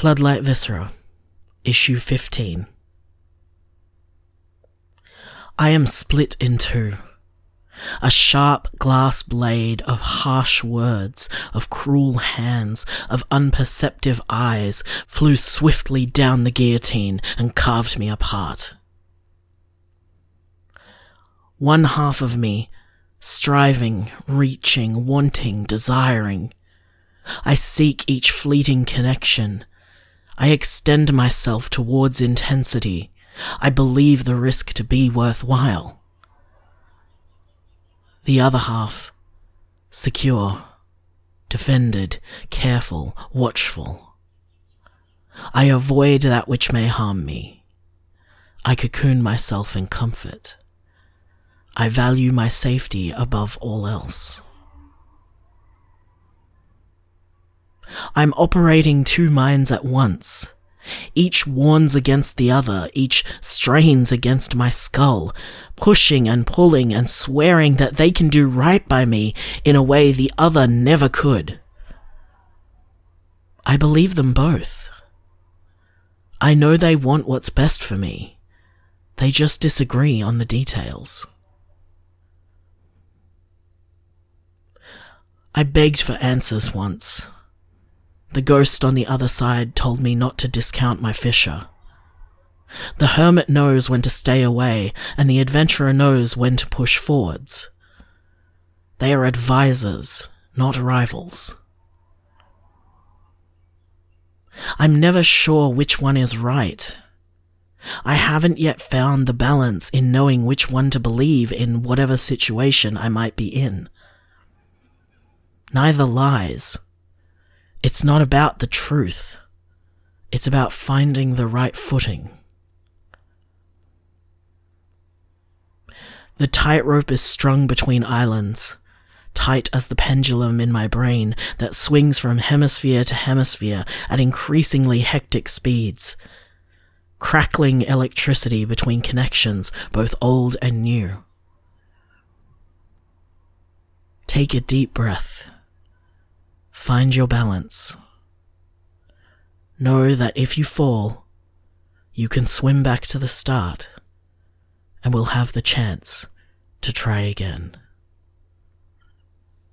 Floodlight Viscera, Issue 15. I am split in two. A sharp glass blade of harsh words, of cruel hands, of unperceptive eyes flew swiftly down the guillotine and carved me apart. One half of me, striving, reaching, wanting, desiring. I seek each fleeting connection. I extend myself towards intensity. I believe the risk to be worthwhile. The other half, secure, defended, careful, watchful. I avoid that which may harm me. I cocoon myself in comfort. I value my safety above all else. I'm operating two minds at once. Each warns against the other, each strains against my skull, pushing and pulling and swearing that they can do right by me in a way the other never could. I believe them both. I know they want what's best for me. They just disagree on the details. I begged for answers once. The ghost on the other side told me not to discount my fissure. The hermit knows when to stay away, and the adventurer knows when to push forwards. They are advisors, not rivals. I'm never sure which one is right. I haven't yet found the balance in knowing which one to believe in whatever situation I might be in neither lies. It's not about the truth. It's about finding the right footing. The tightrope is strung between islands, tight as the pendulum in my brain that swings from hemisphere to hemisphere at increasingly hectic speeds, crackling electricity between connections, both old and new. Take a deep breath. Find your balance. Know that if you fall, you can swim back to the start and will have the chance to try again.